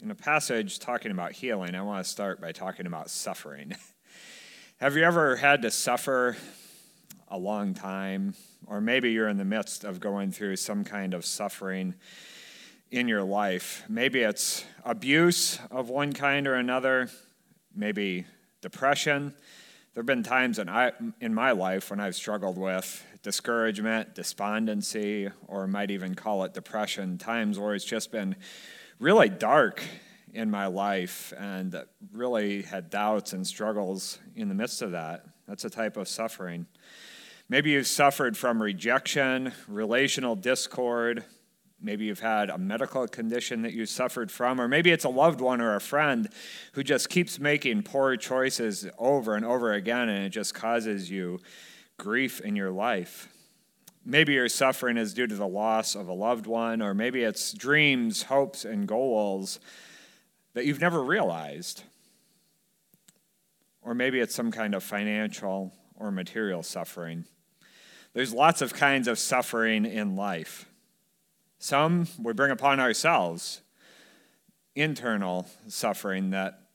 In a passage talking about healing, I want to start by talking about suffering. Have you ever had to suffer a long time? Or maybe you're in the midst of going through some kind of suffering in your life. Maybe it's abuse of one kind or another, maybe depression. There have been times in, I, in my life when I've struggled with discouragement, despondency, or might even call it depression, times where it's just been really dark in my life and really had doubts and struggles in the midst of that. That's a type of suffering. Maybe you've suffered from rejection, relational discord. Maybe you've had a medical condition that you suffered from, or maybe it's a loved one or a friend who just keeps making poor choices over and over again, and it just causes you grief in your life. Maybe your suffering is due to the loss of a loved one, or maybe it's dreams, hopes, and goals that you've never realized. Or maybe it's some kind of financial or material suffering. There's lots of kinds of suffering in life. Some we bring upon ourselves, internal suffering that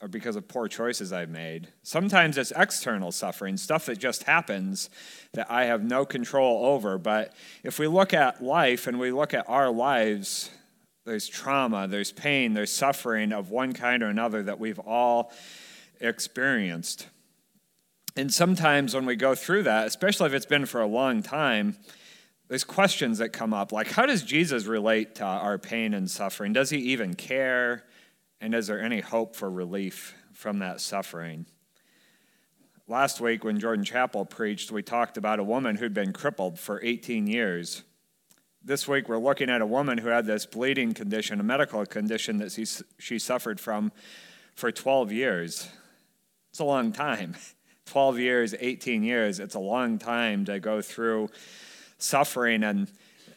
or because of poor choices I've made. Sometimes it's external suffering, stuff that just happens that I have no control over. But if we look at life and we look at our lives, there's trauma, there's pain, there's suffering of one kind or another that we've all experienced. And sometimes when we go through that, especially if it's been for a long time, there's questions that come up like, how does Jesus relate to our pain and suffering? Does he even care? And is there any hope for relief from that suffering? Last week, when Jordan Chapel preached, we talked about a woman who'd been crippled for 18 years. This week, we're looking at a woman who had this bleeding condition, a medical condition that she, she suffered from for 12 years. It's a long time. 12 years, 18 years, it's a long time to go through suffering and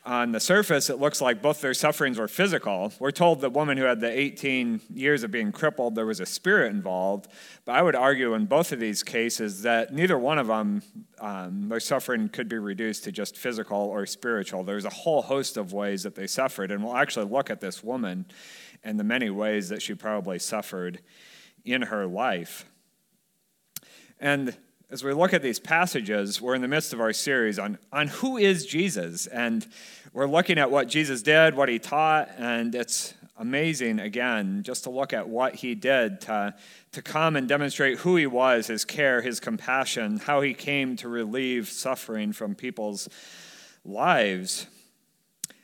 on the surface, it looks like both their sufferings were physical. We're told the woman who had the 18 years of being crippled, there was a spirit involved. But I would argue in both of these cases that neither one of them, um, their suffering could be reduced to just physical or spiritual. There's a whole host of ways that they suffered. And we'll actually look at this woman and the many ways that she probably suffered in her life. And as we look at these passages, we're in the midst of our series on, on who is Jesus. And we're looking at what Jesus did, what he taught, and it's amazing, again, just to look at what he did to, to come and demonstrate who he was, his care, his compassion, how he came to relieve suffering from people's lives.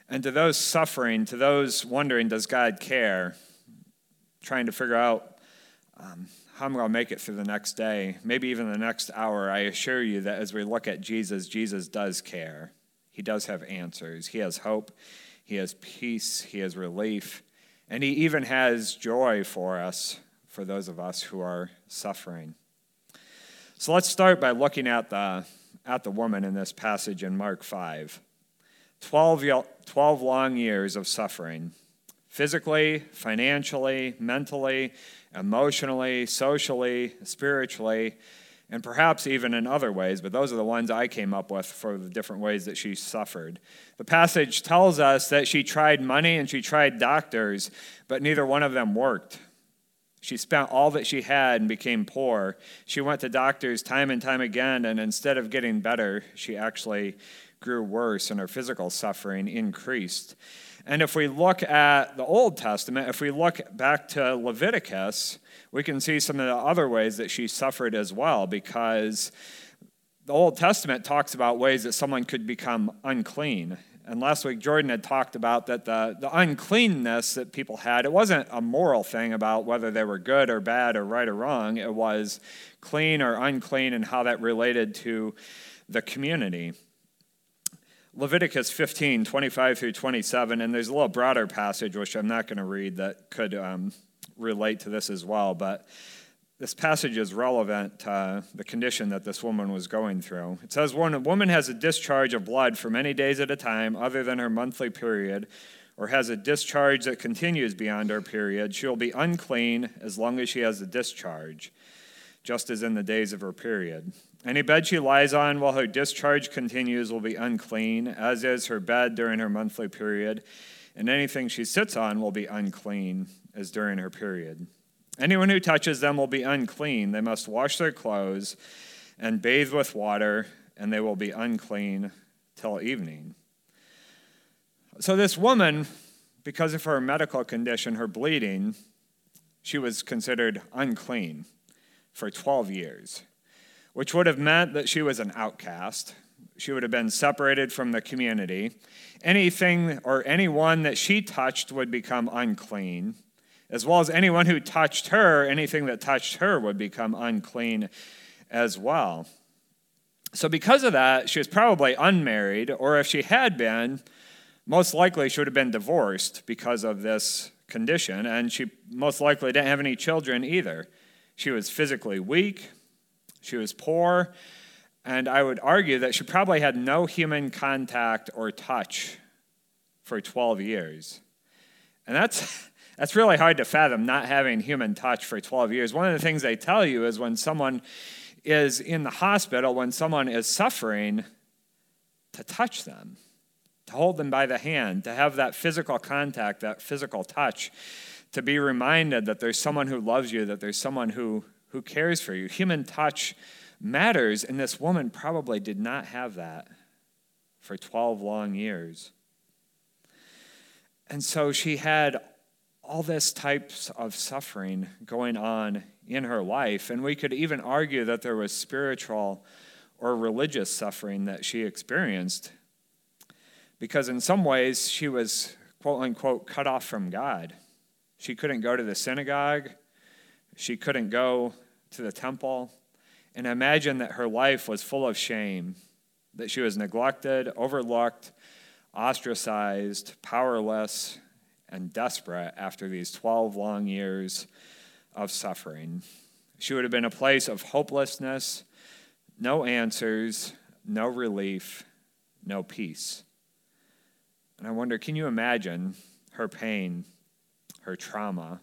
And to those suffering, to those wondering, does God care? Trying to figure out um, I'm going to make it through the next day, maybe even the next hour, I assure you that as we look at Jesus, Jesus does care. He does have answers. He has hope, He has peace, He has relief, and He even has joy for us, for those of us who are suffering. So let's start by looking at the, at the woman in this passage in Mark 5. 12, 12 long years of suffering, physically, financially, mentally, emotionally, socially, spiritually, and perhaps even in other ways, but those are the ones I came up with for the different ways that she suffered. The passage tells us that she tried money and she tried doctors, but neither one of them worked. She spent all that she had and became poor. She went to doctors time and time again, and instead of getting better, she actually grew worse and her physical suffering increased. And if we look at the Old Testament, if we look back to Leviticus, we can see some of the other ways that she suffered as well, because the Old Testament talks about ways that someone could become unclean. And last week, Jordan had talked about that the, the uncleanness that people had, it wasn't a moral thing about whether they were good or bad or right or wrong. It was clean or unclean and how that related to the community. Leviticus 15, 25 through 27, and there's a little broader passage which I'm not going to read that could um, relate to this as well, but this passage is relevant to the condition that this woman was going through. It says, When a woman has a discharge of blood for many days at a time, other than her monthly period, or has a discharge that continues beyond her period, she will be unclean as long as she has a discharge, just as in the days of her period. Any bed she lies on while her discharge continues will be unclean, as is her bed during her monthly period. and anything she sits on will be unclean as during her period. Anyone who touches them will be unclean. They must wash their clothes and bathe with water, and they will be unclean till evening. So, this woman, because of her medical condition, her bleeding, she was considered unclean for 12 years, which would have meant that she was an outcast. She would have been separated from the community. Anything or anyone that she touched would become unclean, as well as anyone who touched her, anything that touched her would become unclean as well. So, because of that, she was probably unmarried, or if she had been, most likely she would have been divorced because of this condition, and she most likely didn't have any children either. She was physically weak, she was poor, and I would argue that she probably had no human contact or touch for 12 years. And that's, that's really hard to fathom, not having human touch for 12 years. One of the things they tell you is when someone is in the hospital, when someone is suffering, to touch them to hold them by the hand, to have that physical contact, that physical touch, to be reminded that there's someone who loves you, that there's someone who, who cares for you. Human touch matters, and this woman probably did not have that for 12 long years. And so she had all this types of suffering going on in her life, and we could even argue that there was spiritual or religious suffering that she experienced because in some ways she was, quote unquote, cut off from God. She couldn't go to the synagogue, she couldn't go to the temple. And imagine that her life was full of shame, that she was neglected, overlooked, ostracized, powerless, and desperate after these 12 long years of suffering. She would have been a place of hopelessness, no answers, no relief, no peace. And I wonder can you imagine her pain, her trauma,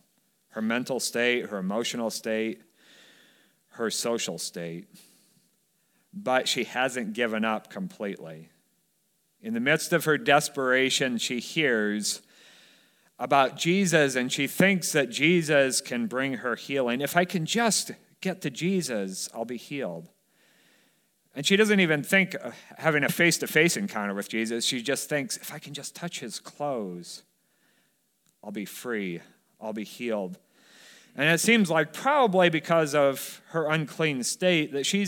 her mental state, her emotional state, her social state? But she hasn't given up completely. In the midst of her desperation, she hears about Jesus and she thinks that Jesus can bring her healing. If I can just get to Jesus, I'll be healed. And she doesn't even think of having a face to face encounter with Jesus. She just thinks, if I can just touch his clothes, I'll be free, I'll be healed. And it seems like probably because of her unclean state that she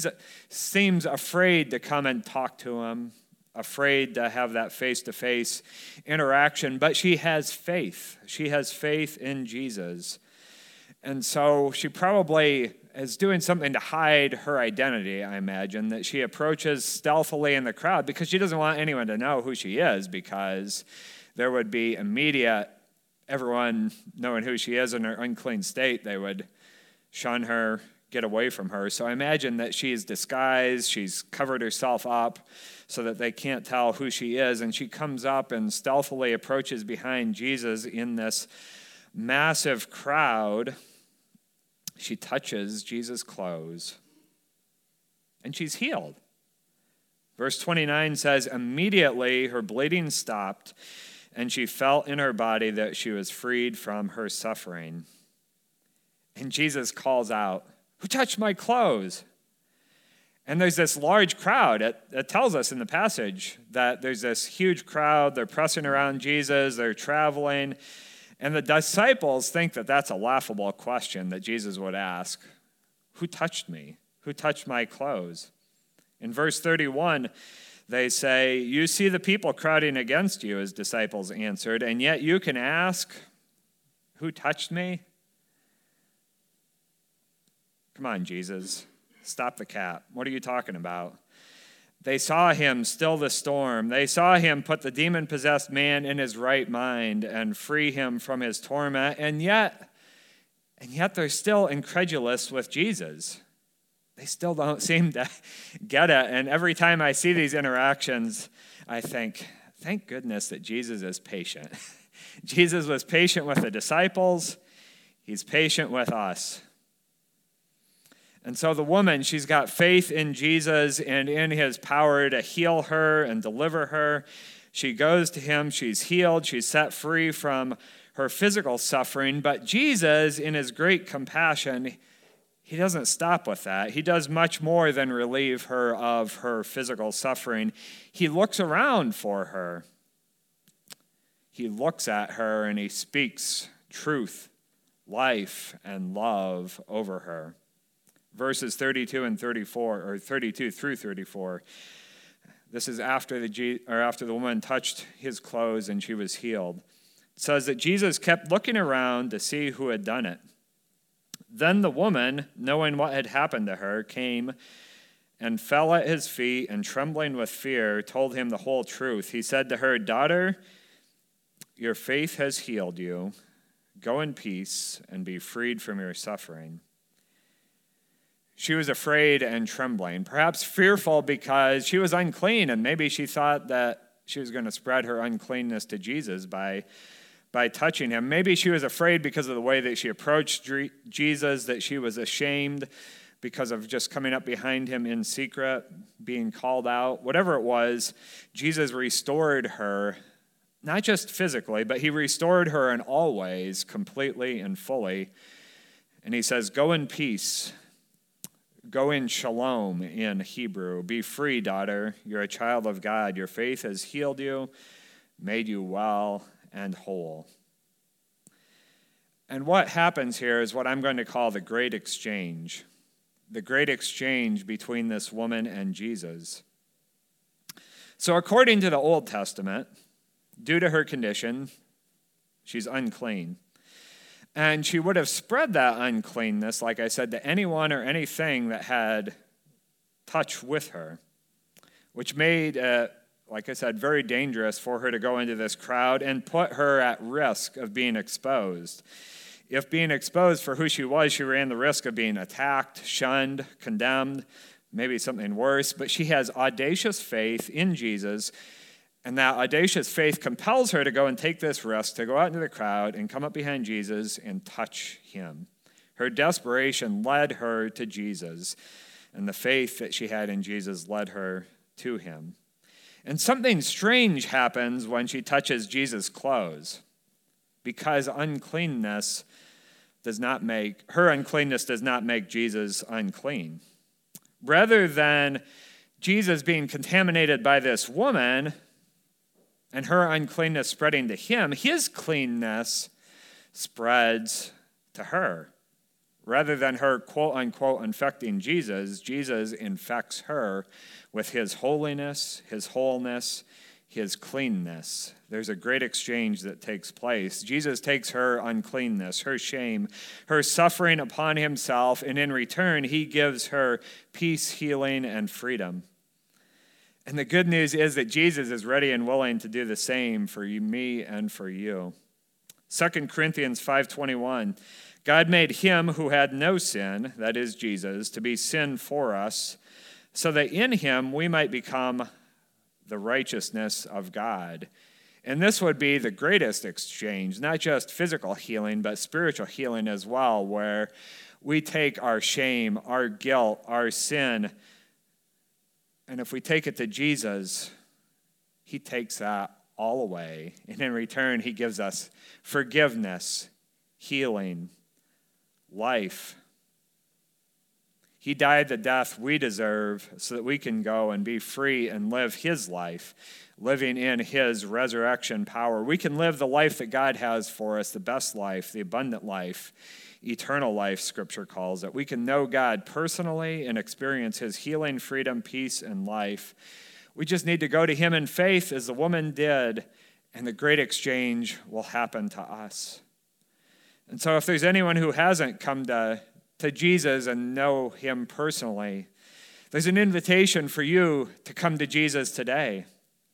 seems afraid to come and talk to him, afraid to have that face to face interaction. But she has faith. She has faith in Jesus. And so she probably is doing something to hide her identity, I imagine, that she approaches stealthily in the crowd because she doesn't want anyone to know who she is because there would be immediate, everyone knowing who she is in her unclean state, they would shun her, get away from her. So I imagine that she is disguised, she's covered herself up so that they can't tell who she is. And she comes up and stealthily approaches behind Jesus in this massive crowd she touches Jesus' clothes and she's healed. Verse 29 says, Immediately her bleeding stopped, and she felt in her body that she was freed from her suffering. And Jesus calls out, Who touched my clothes? And there's this large crowd. It, it, tells us in the passage that there's this huge crowd. They're pressing around Jesus, they're traveling. And the disciples think that that's a laughable question that Jesus would ask Who touched me? Who touched my clothes? In verse 31, they say, You see the people crowding against you, his disciples answered, and yet you can ask, Who touched me? Come on, Jesus. Stop the cap. What are you talking about? They saw him still the storm. They saw him put the demon possessed man in his right mind and free him from his torment. And yet, and yet they're still incredulous with Jesus. They still don't seem to get it. And every time I see these interactions, I think, thank goodness that Jesus is patient. Jesus was patient with the disciples, he's patient with us. And so the woman, she's got faith in Jesus and in his power to heal her and deliver her. She goes to him, she's healed, she's set free from her physical suffering. But Jesus, in his great compassion, he doesn't stop with that. He does much more than relieve her of her physical suffering. He looks around for her. He looks at her and he speaks truth, life, and love over her. Verses 32 and 34, or 32 through 34. This is after the, or after the woman touched his clothes and she was healed. It says that Jesus kept looking around to see who had done it. Then the woman, knowing what had happened to her, came and fell at his feet and, trembling with fear, told him the whole truth. He said to her, Daughter, your faith has healed you. Go in peace and be freed from your suffering. She was afraid and trembling, perhaps fearful because she was unclean, and maybe she thought that she was going to spread her uncleanness to Jesus by by touching him. Maybe she was afraid because of the way that she approached Jesus, that she was ashamed because of just coming up behind him in secret, being called out. Whatever it was, Jesus restored her, not just physically, but he restored her in all ways, completely and fully. And he says, Go in peace. Go in shalom in Hebrew. Be free, daughter. You're a child of God. Your faith has healed you, made you well and whole. And what happens here is what I'm going to call the great exchange the great exchange between this woman and Jesus. So, according to the Old Testament, due to her condition, she's unclean. And she would have spread that uncleanness, like I said, to anyone or anything that had touch with her, which made it like I said, very dangerous for her to go into this crowd and put her at risk of being exposed. If being exposed for who she was, she ran the risk of being attacked, shunned, condemned, maybe something worse. But she has audacious faith in Jesus, and that audacious faith compels her to go and take this risk, to go out into the crowd and come up behind Jesus and touch him. Her desperation led her to Jesus, and the faith that she had in Jesus led her to him. And something strange happens when she touches Jesus' clothes because uncleanness does not make, her uncleanness does not make Jesus unclean. Rather than Jesus being contaminated by this woman and her uncleanness spreading to him, his cleanness spreads to her. Rather than her quote unquote infecting Jesus, Jesus infects her with his holiness, his wholeness, his cleanness. There's a great exchange that takes place. Jesus takes her uncleanness, her shame, her suffering upon himself, and in return, he gives her peace, healing, and freedom. And the good news is that Jesus is ready and willing to do the same for you, me and for you. 2 Corinthians 5:21 God made him who had no sin, that is Jesus, to be sin for us, so that in him we might become the righteousness of God. And this would be the greatest exchange, not just physical healing, but spiritual healing as well, where we take our shame, our guilt, our sin, and if we take it to Jesus, he takes that all away. And in return, he gives us forgiveness, healing, life. He died the death we deserve so that we can go and be free and live His life, living in His resurrection power. We can live the life that God has for us, the best life, the abundant life, eternal life, Scripture calls it. We can know God personally and experience His healing, freedom, peace, and life. We just need to go to Him in faith as the woman did, and the great exchange will happen to us. And so, if there's anyone who hasn't come to, to Jesus and know him personally, there's an invitation for you to come to Jesus today,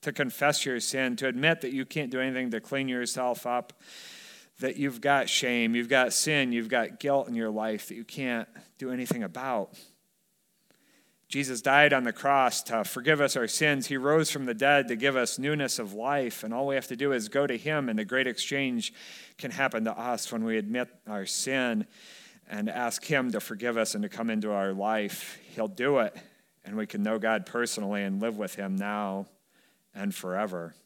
to confess your sin, to admit that you can't do anything to clean yourself up, that you've got shame, you've got sin, you've got guilt in your life that you can't do anything about. Jesus died on the cross to forgive us our sins. He rose from the dead to give us newness of life. And all we have to do is go to Him, and the great exchange can happen to us when we admit our sin and ask Him to forgive us and to come into our life. He'll do it, and we can know God personally and live with Him now and forever.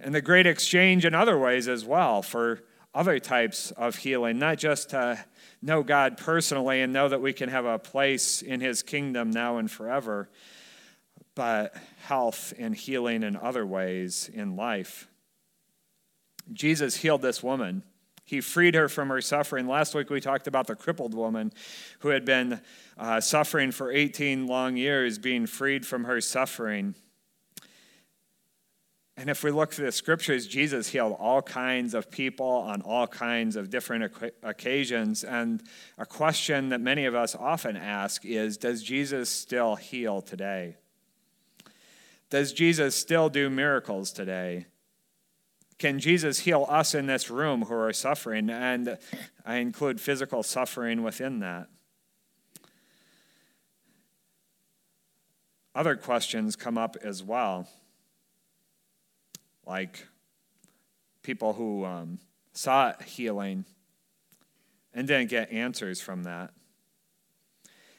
And the great exchange in other ways as well for other types of healing, not just to know God personally and know that we can have a place in His kingdom now and forever, but health and healing in other ways in life. Jesus healed this woman. He freed her from her suffering. Last week we talked about the crippled woman who had been uh, suffering for 18 long years, being freed from her suffering. And if we look through the scriptures, Jesus healed all kinds of people on all kinds of different occasions. And a question that many of us often ask is Does Jesus still heal today? Does Jesus still do miracles today? Can Jesus heal us in this room who are suffering? And I include physical suffering within that. Other questions come up as well like people who um, sought healing and didn't get answers from that.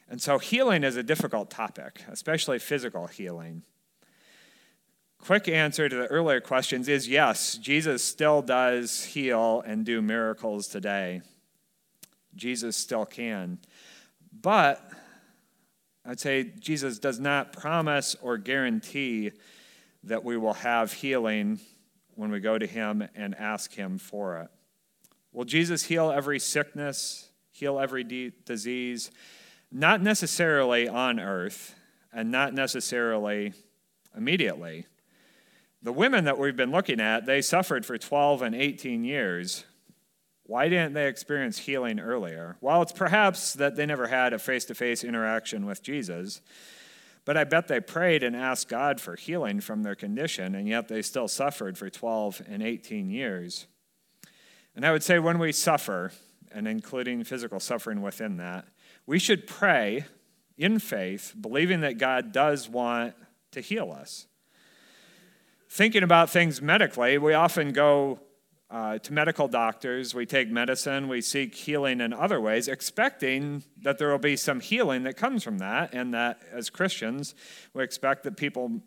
And so, healing is a difficult topic, especially physical healing. Quick answer to the earlier questions is yes, Jesus still does heal and do miracles today. Jesus still can. But I'd say Jesus does not promise or guarantee that we will have healing when we go to Him and ask Him for it. Will Jesus heal every sickness, heal every de- disease? Not necessarily on earth, and not necessarily immediately. The women that we've been looking at, they suffered for 12 and 18 years. Why didn't they experience healing earlier? Well, it's perhaps that they never had a face to face interaction with Jesus. But I bet they prayed and asked God for healing from their condition, and yet they still suffered for 12 and 18 years. And I would say when we suffer, and including physical suffering within that, we should pray in faith, believing that God does want to heal us. Thinking about things medically, we often go uh, to medical doctors, we take medicine, we seek healing in other ways, expecting that there will be some healing that comes from that, and that as Christians, we expect that people,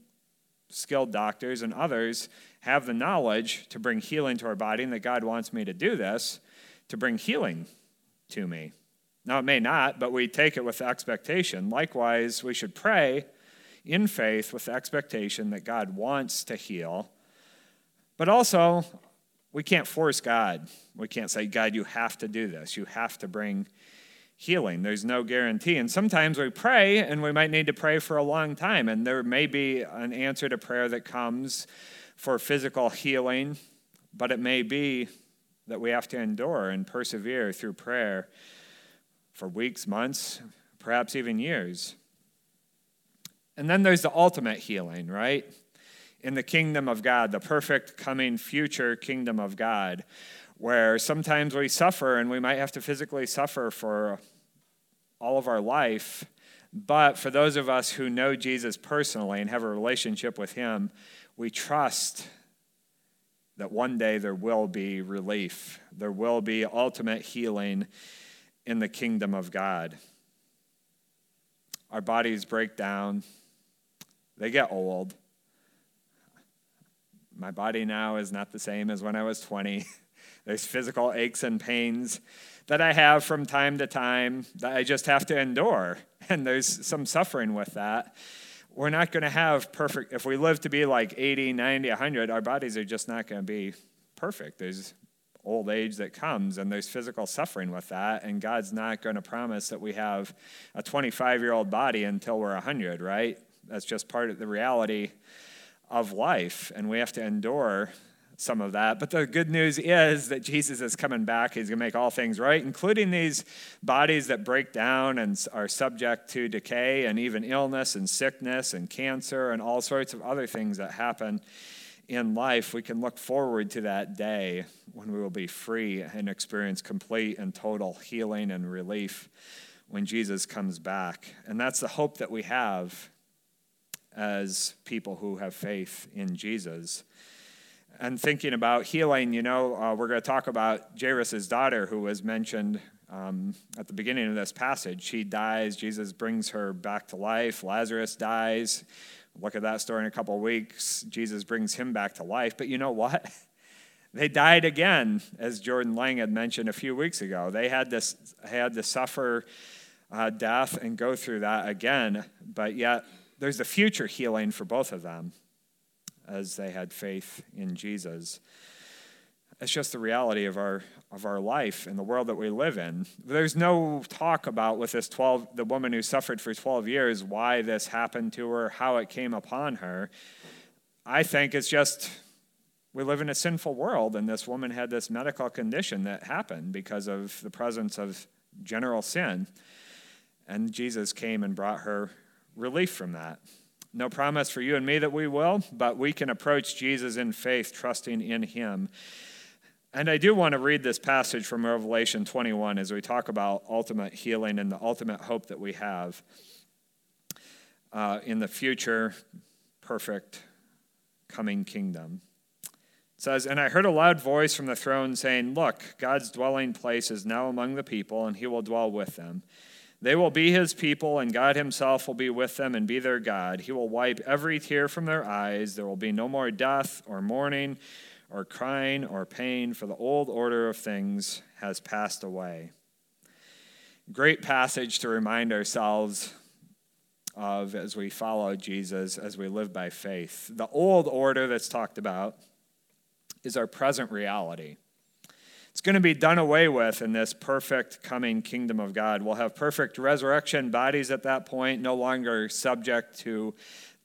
skilled doctors and others, have the knowledge to bring healing to our body, and that God wants me to do this to bring healing to me. Now, it may not, but we take it with expectation. Likewise, we should pray in faith with the expectation that God wants to heal. But also, we can't force God. We can't say, God, you have to do this. You have to bring healing. There's no guarantee. And sometimes we pray, and we might need to pray for a long time. And there may be an answer to prayer that comes for physical healing, but it may be that we have to endure and persevere through prayer for weeks, months, perhaps even years. And then there's the ultimate healing, right? In the kingdom of God, the perfect coming future kingdom of God, where sometimes we suffer and we might have to physically suffer for all of our life. But for those of us who know Jesus personally and have a relationship with Him, we trust that one day there will be relief, there will be ultimate healing in the kingdom of God. Our bodies break down, they get old my body now is not the same as when I was 20. There's physical aches and pains that I have from time to time that I just have to endure. And there's some suffering with that. We're not going to have perfect, if we live to be like 80, 90, 100, our bodies are just not going to be perfect. There's old age that comes and there's physical suffering with that. And God's not going to promise that we have a 25 year old body until we're 100, right? That's just part of the reality of life, and we have to endure some of that. But the good news is that Jesus is coming back. He's going to make all things right, including these bodies that break down and are subject to decay and even illness and sickness and cancer and all sorts of other things that happen in life. We can look forward to that day when we will be free and experience complete and total healing and relief when Jesus comes back. And that's the hope that we have as people who have faith in Jesus. And thinking about healing, you know, uh, we're going to talk about Jairus' daughter, who was mentioned um, at the beginning of this passage. She dies, Jesus brings her back to life. Lazarus dies. Look at that story in a couple of weeks. Jesus brings him back to life. But you know what? They died again, as Jordan Lang had mentioned a few weeks ago. They had to, had to suffer uh, death and go through that again, but yet there's a future healing for both of them as they had faith in Jesus. It's just the reality of our of our life and the world that we live in. There's no talk about with this 12 the woman who suffered for 12 years why this happened to her, how it came upon her. I think it's just we live in a sinful world and this woman had this medical condition that happened because of the presence of general sin. And Jesus came and brought her relief from that. No promise for you and me that we will, but we can approach Jesus in faith, trusting in him. And I do want to read this passage from Revelation 21 as we talk about ultimate healing and the ultimate hope that we have uh, in the future perfect coming kingdom. It says, And I heard a loud voice from the throne saying, Look, God's dwelling place is now among the people, and he will dwell with them. They will be his people, and God himself will be with them and be their God. He will wipe every tear from their eyes. There will be no more death or mourning or crying or pain, for the old order of things has passed away. Great passage to remind ourselves of as we follow Jesus, as we live by faith. The old order that's talked about is our present reality. It's going to be done away with in this perfect coming kingdom of God. We'll have perfect resurrection bodies at that point, no longer subject to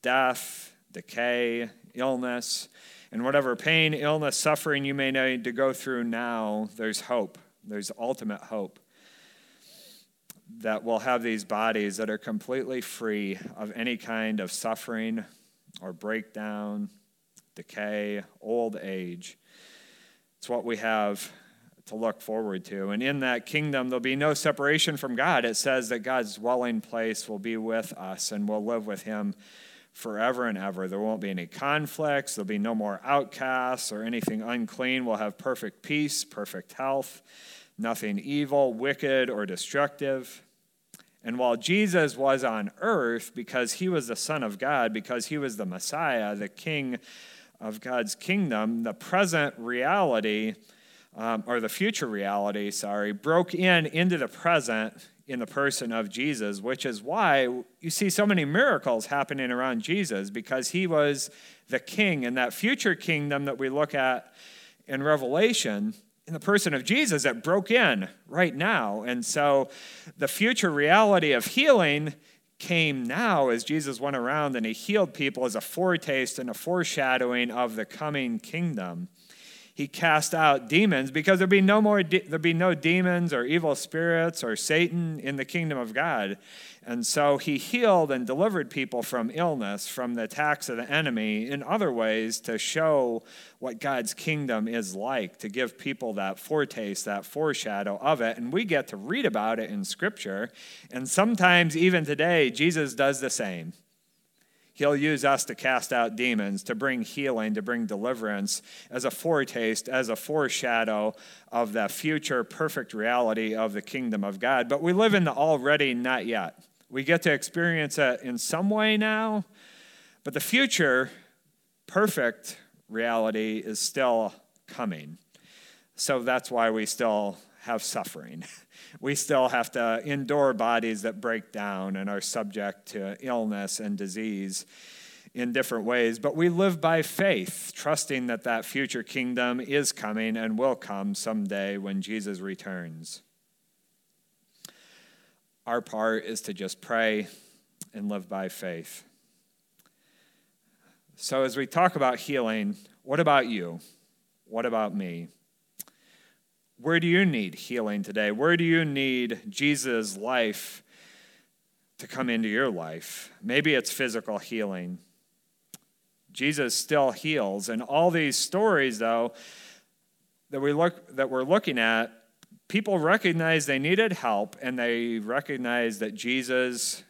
death, decay, illness. And whatever pain, illness, suffering you may need to go through now, there's hope. There's ultimate hope that we'll have these bodies that are completely free of any kind of suffering or breakdown, decay, old age. It's what we have to look forward to. And in that kingdom, there'll be no separation from God. It says that God's dwelling place will be with us and we'll live with Him forever and ever. There won't be any conflicts, there'll be no more outcasts or anything unclean. We'll have perfect peace, perfect health, nothing evil, wicked, or destructive. And while Jesus was on earth, because he was the Son of God, because he was the Messiah, the King of God's kingdom, the present reality, um, or the future reality, sorry, broke in into the present in the person of Jesus, which is why you see so many miracles happening around Jesus because he was the king in that future kingdom that we look at in Revelation in the person of Jesus that broke in right now. And so the future reality of healing came now as Jesus went around and he healed people as a foretaste and a foreshadowing of the coming kingdom he cast out demons because there'd be no more de- there'd be no demons or evil spirits or satan in the kingdom of god. And so he healed and delivered people from illness from the attacks of the enemy in other ways to show what god's kingdom is like to give people that foretaste that foreshadow of it. And we get to read about it in scripture. And sometimes even today jesus does the same He'll use us to cast out demons, to bring healing, to bring deliverance as a foretaste, as a foreshadow of the future perfect reality of the kingdom of God. But we live in the already, not yet. We get to experience it in some way now, but the future perfect reality is still coming. So that's why we still have suffering. We still have to endure bodies that break down and are subject to illness and disease in different ways. But we live by faith, trusting that that future kingdom is coming and will come someday when Jesus returns. Our part is to just pray and live by faith. So, as we talk about healing, what about you? What about me? Where do you need healing today? Where do you need Jesus' life to come into your life? Maybe it's physical healing. Jesus still heals. And all these stories, though, that, we look, that we're looking at, people recognize they needed help and they recognize that Jesus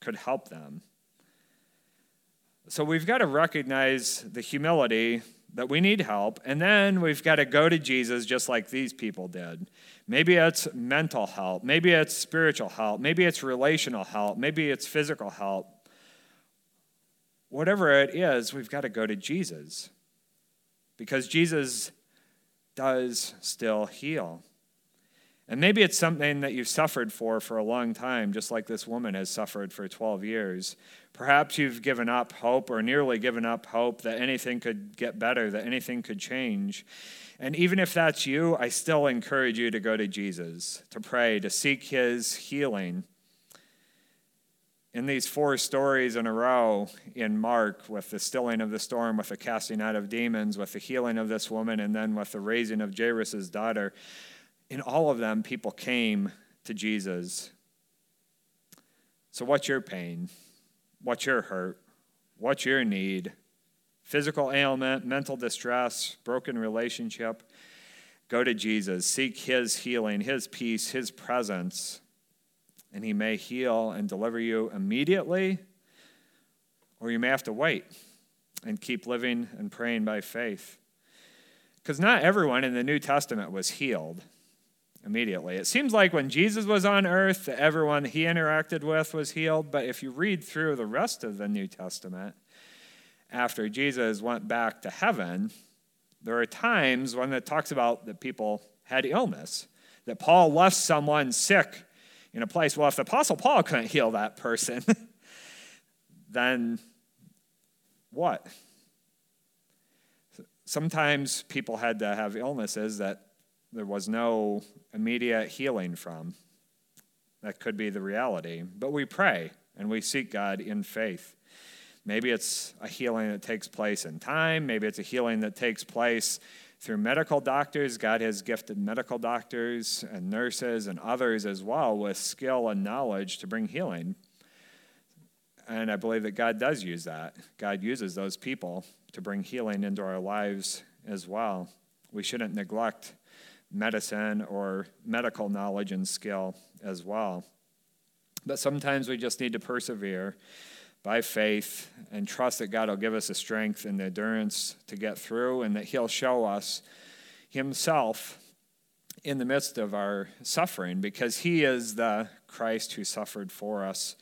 could help them. So we've got to recognize the humility that we need help, and then we've got to go to Jesus just like these people did. Maybe it's mental help, maybe it's spiritual help, maybe it's relational help, maybe it's physical help. whatever it is, we've got to go to Jesus because Jesus does still heal. And maybe it's something that you've suffered for for a long time, just like this woman has suffered for 12 years. Perhaps you've given up hope or nearly given up hope that anything could get better, that anything could change. And even if that's you, I still encourage you to go to Jesus, to pray, to seek his healing. In these four stories in a row in Mark, with the stilling of the storm, with the casting out of demons, with the healing of this woman, and then with the raising of Jairus' daughter, in all of them, people came to Jesus. So, what's your pain? What's your hurt? What's your need? Physical ailment, mental distress, broken relationship. Go to Jesus. Seek his healing, his peace, his presence, and he may heal and deliver you immediately, or you may have to wait and keep living and praying by faith. Because not everyone in the New Testament was healed immediately. It seems like when Jesus was on earth, everyone he interacted with was healed. But if you read through the rest of the New Testament, after Jesus went back to heaven, there are times when it talks about that people had illness, that Paul left someone sick in a place. Well, if the Apostle Paul couldn't heal that person, then what? Sometimes people had to have illnesses that there was no immediate healing from. That could be the reality. But we pray and we seek God in faith. Maybe it's a healing that takes place in time. Maybe it's a healing that takes place through medical doctors. God has gifted medical doctors and nurses and others as well with skill and knowledge to bring healing. And I believe that God does use that. God uses those people to bring healing into our lives as well. We shouldn't neglect medicine or medical knowledge and skill as well. But sometimes we just need to persevere by faith and trust that God will give us the strength and the endurance to get through and that He'll show us Himself in the midst of our suffering because He is the Christ who suffered for us.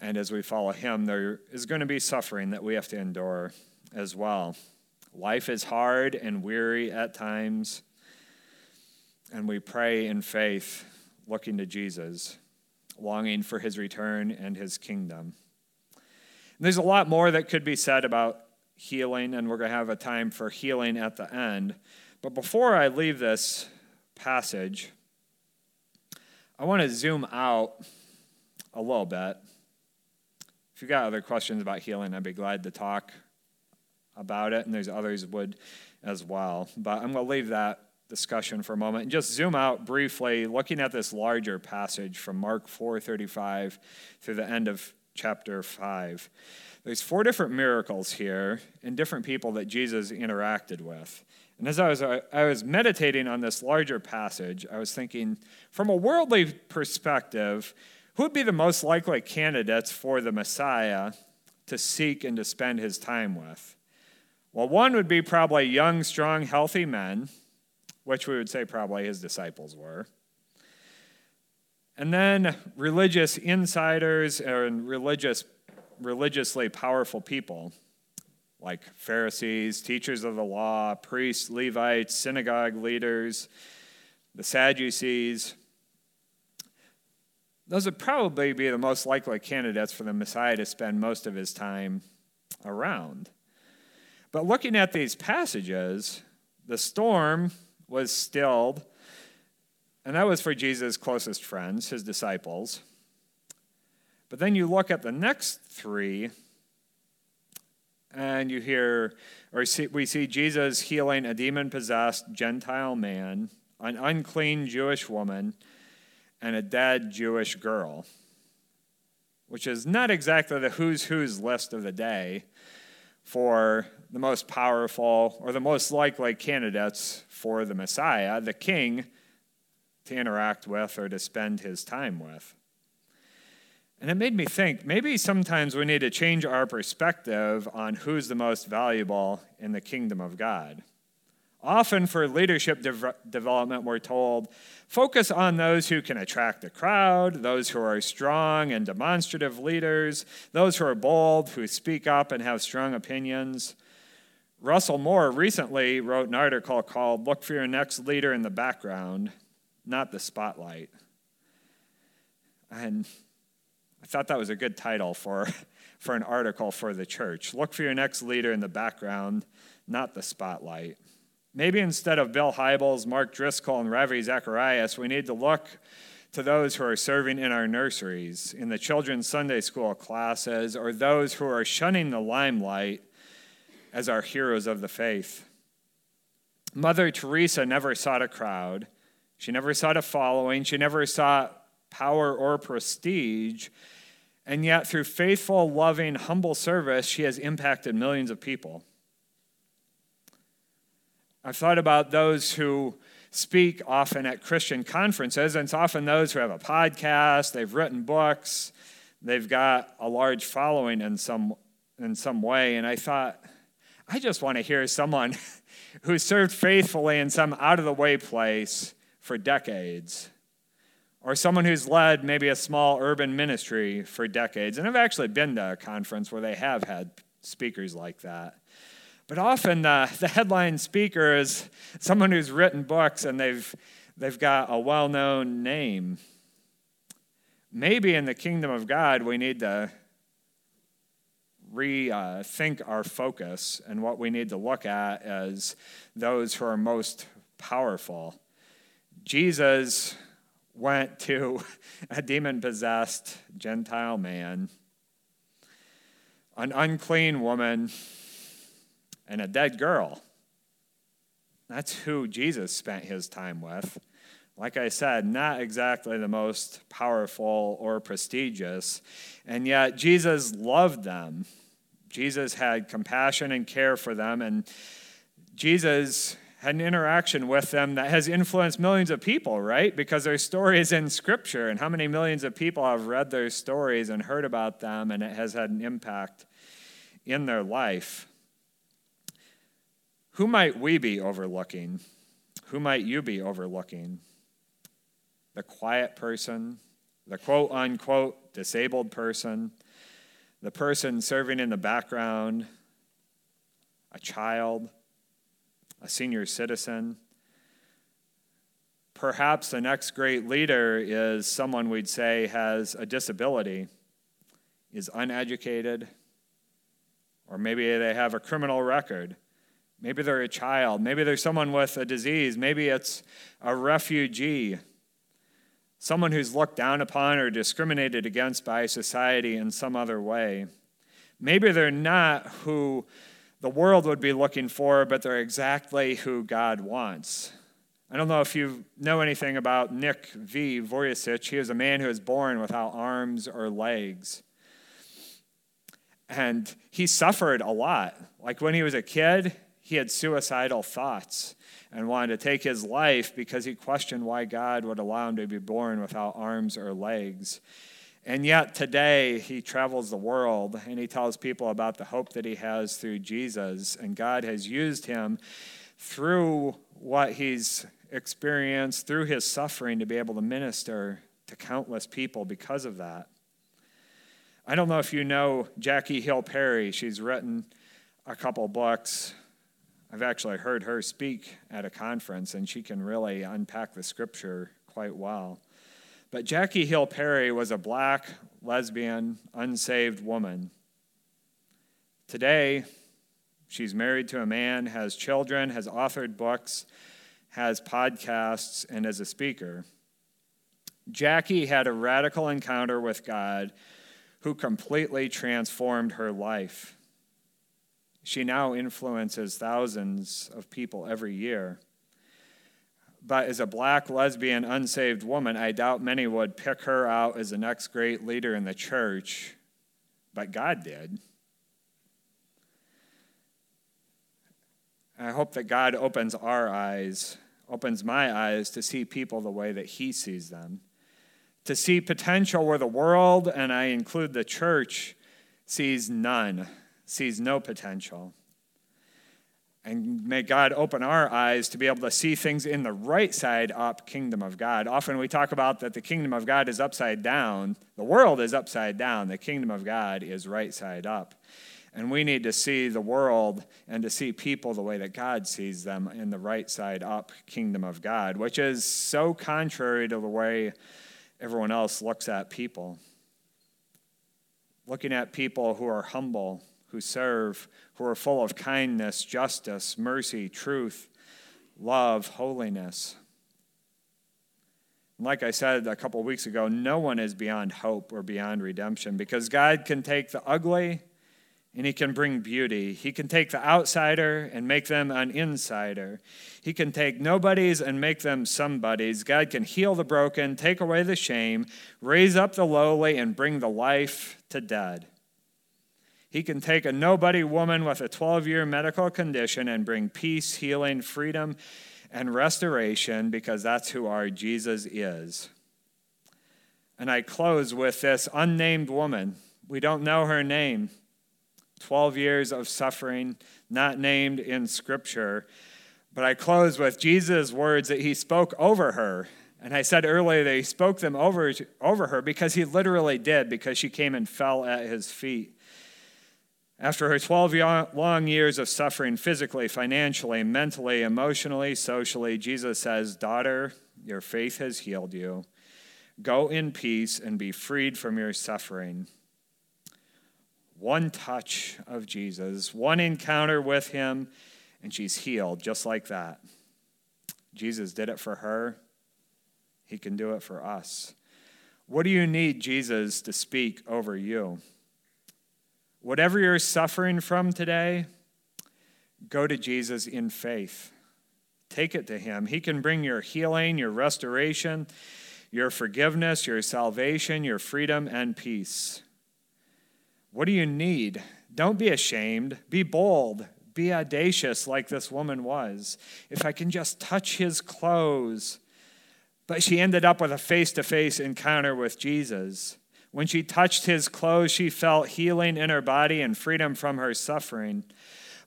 And as we follow Him, there is going to be suffering that we have to endure as well. Life is hard and weary at times and we pray in faith, looking to Jesus, longing for his return and his kingdom. And there's a lot more that could be said about healing, and we're going to have a time for healing at the end. But before I leave this passage, I want to zoom out a little bit. If you've got other questions about healing, I'd be glad to talk about it, and there's others would as well. But I'm going to leave that discussion for a moment and just zoom out briefly looking at this larger passage from Mark 4:35 through the end of chapter 5. There's four different miracles here and different people that Jesus interacted with. And as I was, I was meditating on this larger passage, I was thinking, from a worldly perspective, who would be the most likely candidates for the Messiah to seek and to spend his time with? Well, one would be probably young, strong, healthy men which we would say probably his disciples were. And then religious insiders and religious, religiously powerful people like Pharisees, teachers of the law, priests, Levites, synagogue leaders, the Sadducees. Those would probably be the most likely candidates for the Messiah to spend most of his time around. But looking at these passages, the storm was stilled, and that was for Jesus' closest friends, his disciples. But then you look at the next three, and you hear, or see, we see Jesus healing a demon possessed Gentile man, an unclean Jewish woman, and a dead Jewish girl, which is not exactly the who's who's list of the day for the most powerful or the most likely candidates for the Messiah, the king, to interact with or to spend his time with. And it made me think maybe sometimes we need to change our perspective on who's the most valuable in the kingdom of God. Often for leadership de- development, we're told focus on those who can attract the crowd, those who are strong and demonstrative leaders, those who are bold, who speak up and have strong opinions. Russell Moore recently wrote an article called Look for Your Next Leader in the Background, Not the Spotlight. And I thought that was a good title for, for an article for the church. Look for your next leader in the background, not the spotlight. Maybe instead of Bill Hybels, Mark Driscoll, and Ravi Zacharias, we need to look to those who are serving in our nurseries, in the children's Sunday school classes, or those who are shunning the limelight as our heroes of the faith. Mother Teresa never sought a crowd. She never sought a following. She never sought power or prestige. And yet, through faithful, loving, humble service, she has impacted millions of people. I've thought about those who speak often at Christian conferences, and it's often those who have a podcast, they've written books, they've got a large following in some, in some way. And I thought, I just want to hear someone who served faithfully in some out of the way place for decades, or someone who's led maybe a small urban ministry for decades. And I've actually been to a conference where they have had speakers like that. But often the, the headline speaker is someone who's written books and they've, they've got a well known name. Maybe in the kingdom of God, we need to rethink uh, our focus and what we need to look at as those who are most powerful. Jesus went to a demon possessed Gentile man, an unclean woman and a dead girl. That's who Jesus spent his time with. Like I said, not exactly the most powerful or prestigious, and yet Jesus loved them. Jesus had compassion and care for them, and Jesus had an interaction with them that has influenced millions of people, right? Because their story is in Scripture, and how many millions of people have read their stories and heard about them, and it has had an impact in their life. Who might we be overlooking? Who might you be overlooking? The quiet person, the quote unquote disabled person, the person serving in the background, a child, a senior citizen. Perhaps the next great leader is someone we'd say has a disability, is uneducated, or maybe they have a criminal record Maybe they're a child. Maybe they're someone with a disease. Maybe it's a refugee, someone who's looked down upon or discriminated against by society in some other way. Maybe they're not who the world would be looking for, but they're exactly who God wants. I don't know if you know anything about Nick V. Vujicic. He was a man who was born without arms or legs. And he suffered a lot. Like when he was a kid, he had suicidal thoughts and wanted to take his life because he questioned why God would allow him to be born without arms or legs. And yet today he travels the world and he tells people about the hope that he has through Jesus. And God has used him through what he's experienced, through his suffering, to be able to minister to countless people because of that. I don't know if you know Jackie Hill Perry. She's written a couple books. I've actually heard her speak at a conference, and she can really unpack the scripture quite well. But Jackie Hill Perry was a black, lesbian, unsaved woman. Today, she's married to a man, has children, has authored books, has podcasts, and is a speaker. Jackie had a radical encounter with God who completely transformed her life. She now influences thousands of people every year. But as a black, lesbian, unsaved woman, I doubt many would pick her out as the next great leader in the church, but God did. I hope that God opens our eyes, opens my eyes to see people the way that He sees them, to see potential where the world, and I include the church, sees none sees no potential. And may God open our eyes to be able to see things in the right side up kingdom of God. Often we talk about that the kingdom of God is upside down. The world is upside down. The kingdom of God is right side up. And we need to see the world and to see people the way that God sees them in the right side up kingdom of God, which is so contrary to the way everyone else looks at people. Looking at people who are humble, who serve, who are full of kindness, justice, mercy, truth, love, holiness. Like I said a couple weeks ago, no one is beyond hope or beyond redemption because God can take the ugly and he can bring beauty. He can take the outsider and make them an insider. He can take nobodies and make them somebodies. God can heal the broken, take away the shame, raise up the lowly, and bring the life to dead. He can take a nobody woman with a 12 year medical condition and bring peace, healing, freedom, and restoration because that's who our Jesus is. And I close with this unnamed woman. We don't know her name. 12 years of suffering, not named in Scripture. But I close with Jesus' words that he spoke over her. And I said earlier that he spoke them over, over her because he literally did, because she came and fell at his feet. After her 12 long years of suffering physically, financially, mentally, emotionally, socially, Jesus says, Daughter, your faith has healed you. Go in peace and be freed from your suffering. One touch of Jesus, one encounter with him, and she's healed just like that. Jesus did it for her. He can do it for us. What do you need Jesus to speak over you? Whatever you're suffering from today, go to Jesus in faith. Take it to Him. He can bring your healing, your restoration, your forgiveness, your salvation, your freedom, and peace. What do you need? Don't be ashamed. Be bold. Be audacious like this woman was. If I can just touch his clothes. But she ended up with a face to face encounter with Jesus. When she touched his clothes, she felt healing in her body and freedom from her suffering.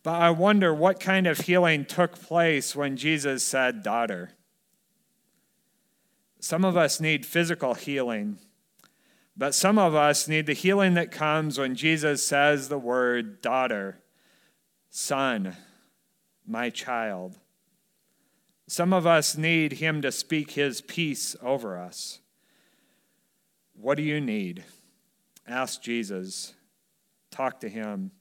But I wonder what kind of healing took place when Jesus said, Daughter. Some of us need physical healing, but some of us need the healing that comes when Jesus says the word, Daughter, Son, my child. Some of us need him to speak his peace over us. What do you need? Ask Jesus. Talk to him.